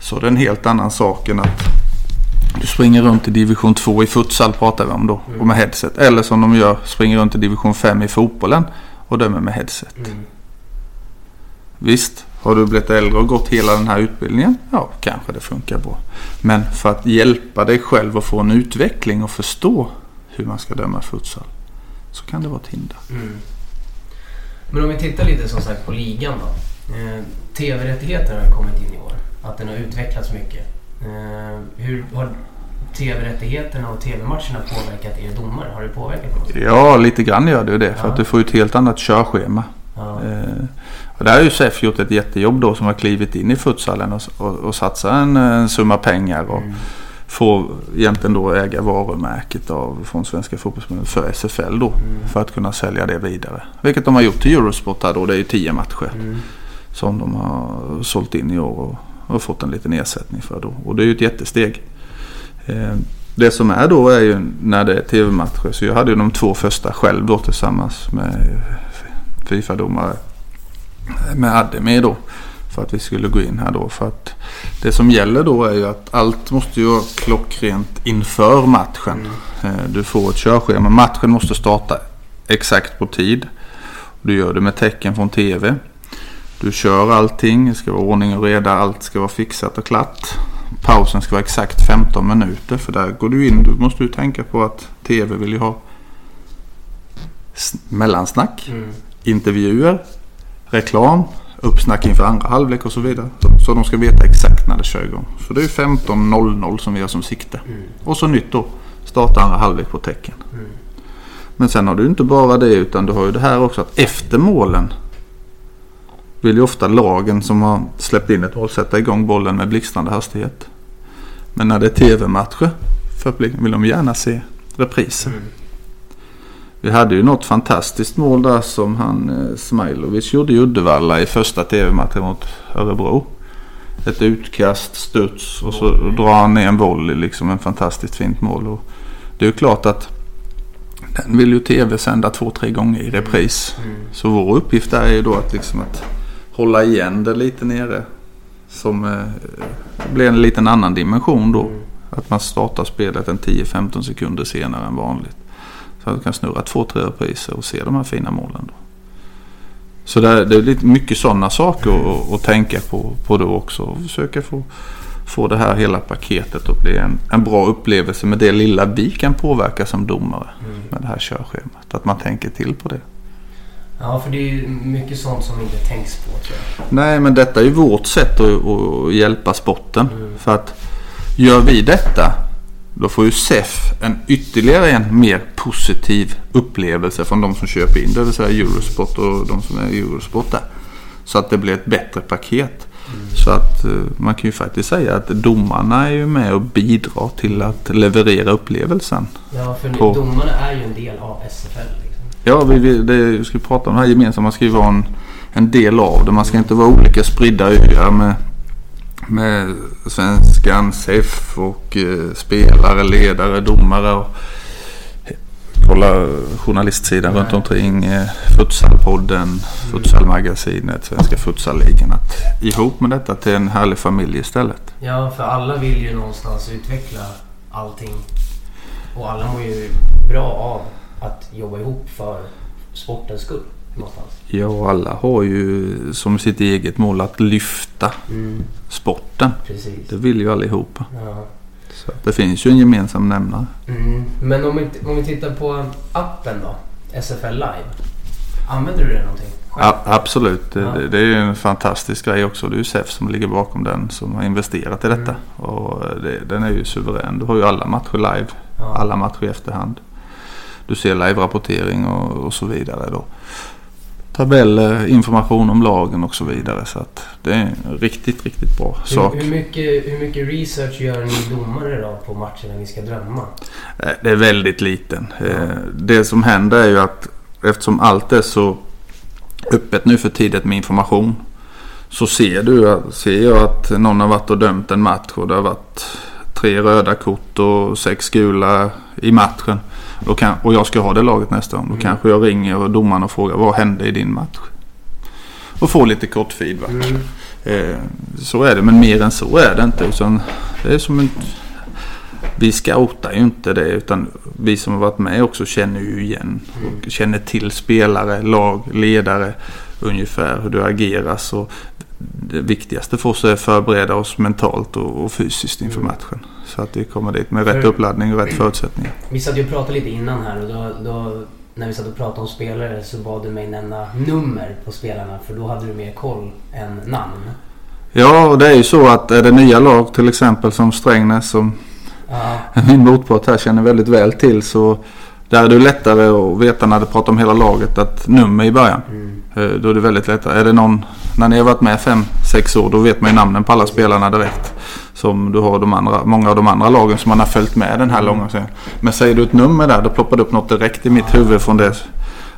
Speaker 3: så är det en helt annan sak än att du springer runt i division 2 i futsal pratar vi om då
Speaker 2: Mm.
Speaker 3: och med headset. Eller som de gör, springer runt i division 5 i fotbollen och dömer med headset.
Speaker 2: Mm.
Speaker 3: Visst, har du blivit äldre och gått hela den här utbildningen? Ja, kanske det funkar bra. Men för att hjälpa dig själv att få en utveckling och förstå hur man ska döma futsal så kan det vara ett hinder.
Speaker 2: Mm. Men om vi tittar lite som sagt på ligan då. Eh, TV-rättigheterna har kommit in i år. Att den har utvecklats mycket. Eh, hur har TV-rättigheterna och TV-matcherna påverkat er domare? Har det påverkat på något sätt?
Speaker 3: Ja, lite grann gör det ju det. För
Speaker 2: Ja.
Speaker 3: att du får ett helt annat körschema.
Speaker 2: Ja.
Speaker 3: Eh, och där har ju SEF gjort ett jättejobb då som har klivit in i futsalen och, och, och satsat en, en summa pengar. Och
Speaker 2: Mm.
Speaker 3: får egentligen då äga varumärket av, från Svenska fotbollsförbundet för SFL då.
Speaker 2: Mm.
Speaker 3: För att kunna sälja det vidare. Vilket de har gjort till Eurosport här då. Det är ju tio matcher
Speaker 2: Mm.
Speaker 3: som de har sålt in i år och, och fått en liten ersättning för då. Och det är ju ett jättesteg. Eh, det som är då är ju när det är tv-matcher. Så jag hade ju de två första själv då tillsammans med Fifa-domare. Med Ademir då. För att vi skulle gå in här då. För att det som gäller då är ju att allt måste ju vara klockrent inför matchen. Eh, Du får ett körschema. Matchen måste starta exakt på tid. Du gör det med tecken från tv. Du kör allting. Det ska vara ordning och reda. Allt ska vara fixat och klart. Pausen ska vara exakt 15 minuter. För där går du in. Du måste ju tänka på att tv vill ju ha mellansnack
Speaker 2: Mm.
Speaker 3: Intervjuer, reklam, uppsnack inför andra halvlek och så vidare. Så, de ska veta exakt när det kör igång. Så det är 15.00 som vi har som sikte.
Speaker 2: Mm.
Speaker 3: Och så nytt då. Starta andra halvlek på tecken.
Speaker 2: Mm.
Speaker 3: Men sen har du inte bara det utan du har ju det här också att efter målen vill ju ofta lagen som har släppt in ett mål sätta igång bollen med blixtrande hastighet. Men när det är tv-matcher vill de gärna se repriser.
Speaker 2: Mm.
Speaker 3: Vi hade ju något fantastiskt mål där som han eh, Smailovic gjorde i Uddevalla i första tv-matchen mot Örebro. Ett utkast, studs och så drar han ner en volley liksom. En fantastiskt fint mål. Och det är ju klart att den vill ju tv sända två, tre gånger i repris.
Speaker 2: Mm.
Speaker 3: Så vår uppgift är ju då att liksom att hålla igen det lite nere. Som eh, blir en liten annan dimension då.
Speaker 2: Mm.
Speaker 3: Att man startar spelet en 10-15 sekunder senare än vanligt. Så att du kan snurra två, tre repriser och se de här fina målen. Då. Så det är, det är lite mycket sådana saker att, att tänka på, på då också. Och försöka få, få det här hela paketet att bli en, en bra upplevelse med det lilla vi kan påverka som domare.
Speaker 2: Mm.
Speaker 3: med det här körschemat. Att man tänker till på det.
Speaker 2: Ja, för det är ju mycket sånt som inte tänks på tror jag.
Speaker 3: Nej, men detta är ju vårt sätt att, att hjälpa sporten. För att gör vi detta då får ju SEF en ytterligare en mer positiv upplevelse från de som köper in det vill säga Eurosport och de som är Eurosport där. Så att det blir ett bättre paket. Så att eh, man kan ju faktiskt säga att domarna är ju med och bidrar till att leverera upplevelsen.
Speaker 2: Ja, för
Speaker 3: På-
Speaker 2: domarna är ju en del av SFL. Liksom.
Speaker 3: Ja, vi, vi, det, vi ska prata om det här gemensamma. Man ska ju vara en, en del av det. Man ska inte vara olika spridda öar med, med svenskan, SEF och eh, spelare, ledare, domare och kolla journalistsidan
Speaker 2: Nej.
Speaker 3: runt omkring. Eh, Futsalpodden, Futsalmagasinet, Svenska Futsalligan. Att ihop med detta till en härlig familj istället.
Speaker 2: Ja, för alla vill ju någonstans utveckla allting. Och alla mår ju bra av att jobba ihop för sportens skull. Någonstans.
Speaker 3: Ja, alla har ju som sitt eget mål att lyfta
Speaker 2: Mm,
Speaker 3: sporten.
Speaker 2: precis.
Speaker 3: Det vill ju allihopa.
Speaker 2: Ja.
Speaker 3: Så det finns ju en gemensam nämnare.
Speaker 2: Mm. Men om vi, om vi tittar på appen då. SFL Live. Använder du det någonting?
Speaker 3: Ja, absolut. Det,
Speaker 2: Ja.
Speaker 3: det, det är ju en fantastisk grej också. Det är ju SEF som ligger bakom den som har investerat i detta.
Speaker 2: Mm.
Speaker 3: Och det, den är ju suverän. Du har ju alla matcher live.
Speaker 2: Ja.
Speaker 3: Alla matcher i efterhand. Du ser live-rapportering och, och så vidare då. Tabeller, information om lagen och så vidare. Så att det är en riktigt, riktigt bra sak.
Speaker 2: Hur, hur, mycket, hur mycket research gör ni domare då på matcherna ni ska drömma?
Speaker 3: Eh, Det är väldigt liten. Eh, Det som händer är ju att eftersom allt är så öppet nu för tiden med information. Så ser, du, ser jag att någon har varit och dömt en match och det har varit tre röda kort och sex gula i matchen. Kan, och jag ska ha det laget nästa gång. Då kanske jag ringer domaren och frågar vad hände i din match? Och får lite kort feedback.
Speaker 2: Mm.
Speaker 3: Eh, så är det, men mer än så är det inte. Utan det är som en, vi scoutar ju inte det utan vi som har varit med också känner ju igen. Och känner till spelare, lag, ledare ungefär hur det agerar. Så det viktigaste för oss är att förbereda oss mentalt och, och fysiskt inför matchen. Så att vi kommer dit med rätt
Speaker 2: För-
Speaker 3: uppladdning och rätt förutsättningar.
Speaker 2: Vi satt ju och pratade lite innan här och då, då när vi satt och pratade om spelare så bad du mig nämna nummer på spelarna för då hade du mer koll än namn.
Speaker 3: Ja, och det är ju så att är det nya lag till exempel som Strängnäs som
Speaker 2: Ja, [LAUGHS]
Speaker 3: min motpart här känner väldigt väl till så där är det lättare att veta när du pratar om hela laget att nummer i början.
Speaker 2: mm,
Speaker 3: Eh, Då är det väldigt lättare. Är det någon, när ni har varit med fem sex år då vet man ju namnen på alla spelarna direkt. Som du har de andra, många av de andra lagen som man har följt med den här långa serien. Men säger du ett nummer där då ploppar det upp något direkt i mitt huvud från det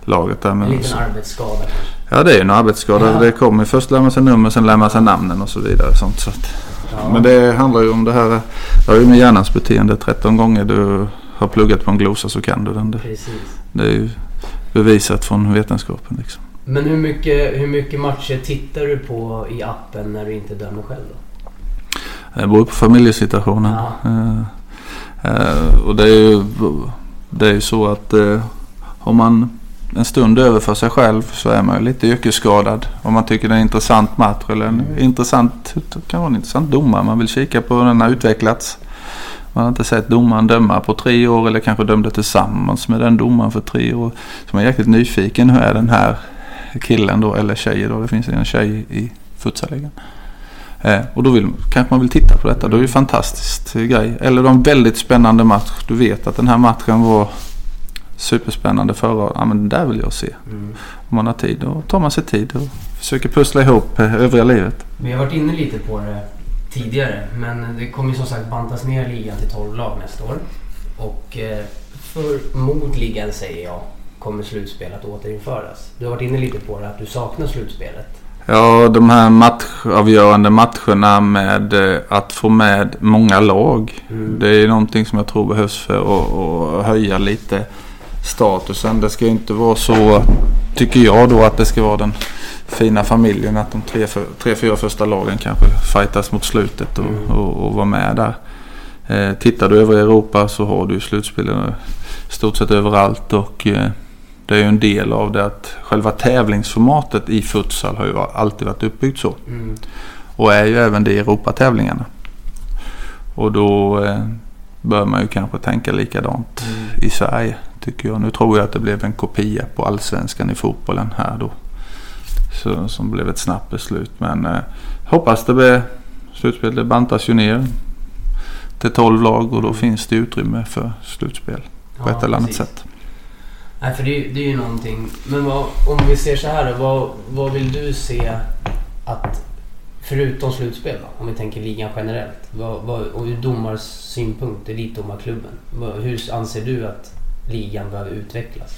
Speaker 3: laget. Där.
Speaker 2: en
Speaker 3: Men,
Speaker 2: liten arbetsskada
Speaker 3: ja det är ju en arbetsskada.
Speaker 2: Ja.
Speaker 3: Det kommer först lär man sig nummer sen lär man sig namnen och så vidare. Sånt, så att.
Speaker 2: Ja.
Speaker 3: Men det handlar ju om det här. Det har ju med hjärnans beteende. 13 gånger du har pluggat på en glosa så kan du den. Det,
Speaker 2: Precis.
Speaker 3: det är ju bevisat från vetenskapen. Liksom.
Speaker 2: Men hur mycket, hur mycket matcher tittar du på i appen när du inte dömer själv då?
Speaker 3: Det beror på familjesituationen.
Speaker 2: Ja.
Speaker 3: Eh, eh, och det är ju, det är ju så att eh, har man en stund över för sig själv så är man ju lite yrkesskadad. Om man tycker det är en intressant match eller en intressant, det kan vara en intressant domare. Man vill kika på hur den har utvecklats. Man har inte sett domaren döma på tre år eller kanske dömde tillsammans med den domaren för tre år. Så man är jäkligt nyfiken. Hur är den här killen då eller tjejen då? Det finns en tjej i futsalligan. Eh, och då vill, kanske man vill titta på detta. Då är det ju fantastiskt eh, grej. Eller en väldigt spännande match. Du vet att den här matchen var superspännande förra. Ja men den där vill jag se.
Speaker 2: Mm.
Speaker 3: Om man har tid. Då tar man sig tid och försöker pussla ihop eh, övriga livet.
Speaker 2: Vi har varit inne lite på det tidigare men det kommer ju som sagt bantas ner ligan till 12 lag nästa år. Och eh, förmodligen säger jag kommer slutspel att återinföras. Du har varit inne lite på det att du saknar slutspelet.
Speaker 3: Ja, de här matchavgörande matcherna med eh, att få med många lag.
Speaker 2: Mm.
Speaker 3: Det är någonting som jag tror behövs för att, att höja lite statusen. Det ska inte vara så, tycker jag då, att det ska vara den fina familjen. Att de tre, tre fyra första lagen kanske fightas mot slutet och,
Speaker 2: Mm.
Speaker 3: och, och vara med där. Eh, tittar du över Europa så har du slutspel i stort sett överallt. Och eh, det är ju en del av det att själva tävlingsformatet i futsal har ju alltid varit uppbyggt så.
Speaker 2: Mm.
Speaker 3: Och är ju även det i Europatävlingarna. Och då eh, bör man ju kanske tänka likadant
Speaker 2: Mm.
Speaker 3: i Sverige tycker jag. Nu tror jag att det blev en kopia på allsvenskan i fotbollen här då. Så, som blev ett snabbt beslut. Men eh, hoppas det blir slutspel. Det bantas ju ner till 12 lag och då finns det utrymme för slutspel på
Speaker 2: Ja,
Speaker 3: ett eller annat
Speaker 2: precis.
Speaker 3: sätt.
Speaker 2: Nej, för det, är- det är ju någonting. Men vad, om vi ser så här då, vad, vad vill du se att, förutom slutspel då, om vi tänker ligan generellt, vad, vad, och ur domars synpunkt, elitdomarklubben, hur anser du att ligan behöver utvecklas?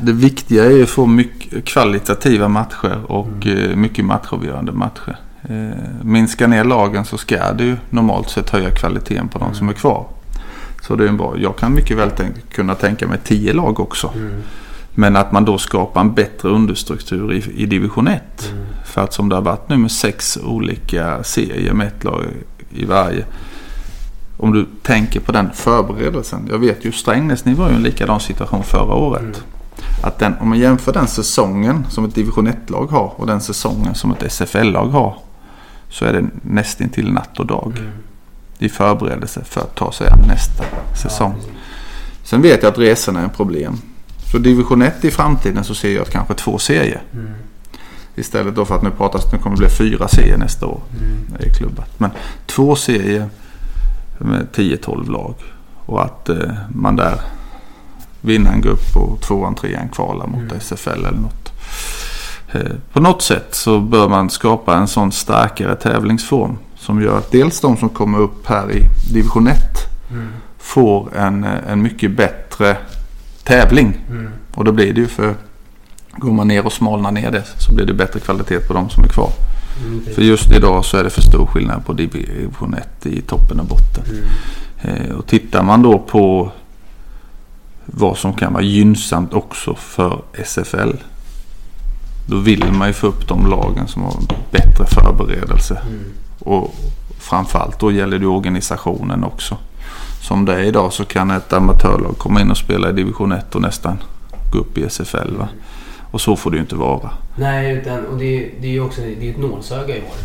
Speaker 3: Det viktiga är att få mycket kvalitativa matcher och eh, mycket matchavgörande matcher. Eh, minska ner lagen så ska ju normalt sett höja kvaliteten på de som är kvar. Så det är en bra. Jag kan mycket väl tänk, kunna tänka mig tio lag också. Men att man då skapar en bättre understruktur i, i division 1. För att som det har varit nu med sex olika serier med ett lag i varje. Om du tänker på den förberedelsen. Jag vet ju Strängnäs, ni var ju en likadan situation förra året. Att den, om man jämför den säsongen som ett division 1-lag har och den säsongen som ett SFL-lag har. Så är det nästintill natt och dag. I förberedelse för att ta sig an nästa säsong. Sen vet jag att resorna är en problem. Så division 1 i framtiden så ser jag att kanske två serier. Istället då för att nu pratas nu kommer det bli fyra serier nästa år. i klubbat. Men två serier med 10-12 lag. Och att eh, man där vinner en grupp och tvåan, trean kvalar mot SFL eller något. Eh, på något sätt så bör man skapa en sån starkare tävlingsform. Som gör att dels de som kommer upp här i division 1 får en, eh, en mycket bättre tävling. Och då blir det ju för går man ner och smalnar ner det så blir det bättre kvalitet på de som är kvar. För just idag så är det för stor skillnad på division 1 i toppen och botten. Eh, och tittar man då på vad som kan vara gynnsamt också för SFL. Då vill man ju få upp de lagen som har bättre förberedelse. Och framförallt då gäller det organisationen också. Som det är idag så kan ett amatörlag komma in och spela i division 1 och nästan gå upp i SFL. Va? Och så får det ju inte vara.
Speaker 2: Nej, utan, och det, det är ju också det är ett nålsöga i år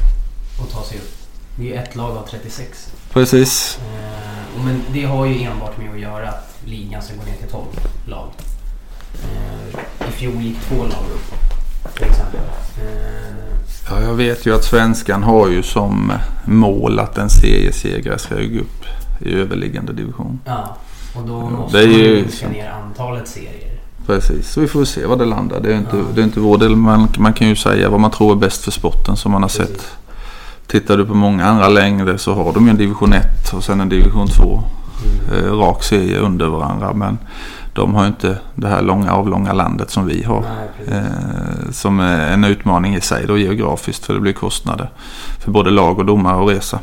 Speaker 2: att ta sig upp. Det är ju ett lag av 36.
Speaker 3: Precis.
Speaker 2: Eh, men det har ju enbart med att göra att ligan ska gå ner till 12 lag. Eh, I fjol gick två lag upp till exempel. Eh,
Speaker 3: Ja, jag vet ju att svenskan har ju som mål att en seriesegrare ska gå upp i överliggande division.
Speaker 2: ja, och då
Speaker 3: Ja,
Speaker 2: måste
Speaker 3: det
Speaker 2: man
Speaker 3: ju
Speaker 2: minska ner antalet serier.
Speaker 3: Precis, så vi får se vad det landar. Det är inte, det är inte vår del. Man, man kan ju säga vad man tror är bäst för sporten som man har
Speaker 2: Precis.
Speaker 3: sett. Tittar du på många andra längder så har de ju en division 1 och sen en division 2. Eh, rak serie under varandra. Men de har ju inte det här långa avlånga landet som vi har.
Speaker 2: Nej.
Speaker 3: Eh, som är en utmaning i sig då geografiskt för det blir kostnader för både lag och domare och resa.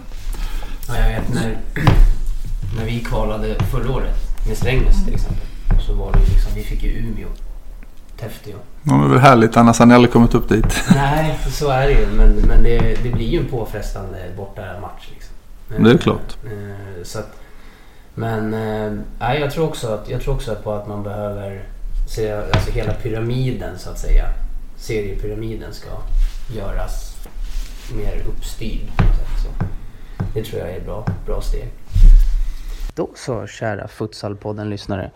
Speaker 2: Ja, jag vet när, [CLEARS THROAT] när vi kvalade förra året med Strängnäs till exempel. Så var det liksom, vi fick ju Umeå. Täfteå.
Speaker 3: Ja, det är väl härligt annars hade ni aldrig kommit upp dit. [LAUGHS]
Speaker 2: Nej, så är det ju. Men, men det, det blir ju en påfrestande borta match. Liksom.
Speaker 3: Det är klart.
Speaker 2: Eh, Så att, men eh, jag, tror också att, jag tror också på att man behöver se alltså hela pyramiden så att säga. Seriepyramiden ska göras mer uppstyrd. Så det tror jag är ett bra, bra steg. Då så, kära Futsalpodden-lyssnare.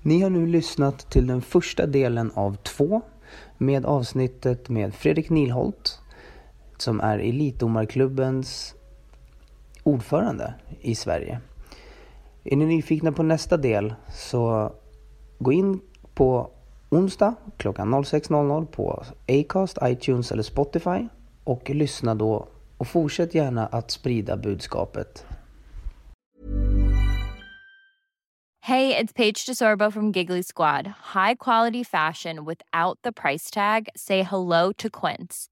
Speaker 2: Ni har nu lyssnat till den första delen av två med avsnittet med Fredrik Nilholt som är Elitdomarklubbens ordförande i Sverige. Är ni nyfikna på nästa del så gå in på onsdag klockan 06.00 på Acast, iTunes eller Spotify och lyssna då och fortsätt gärna att sprida budskapet.
Speaker 5: Hej, det är Paige DeSorbo från Giggly Squad. High quality fashion without the price tag. Say hello to Quince.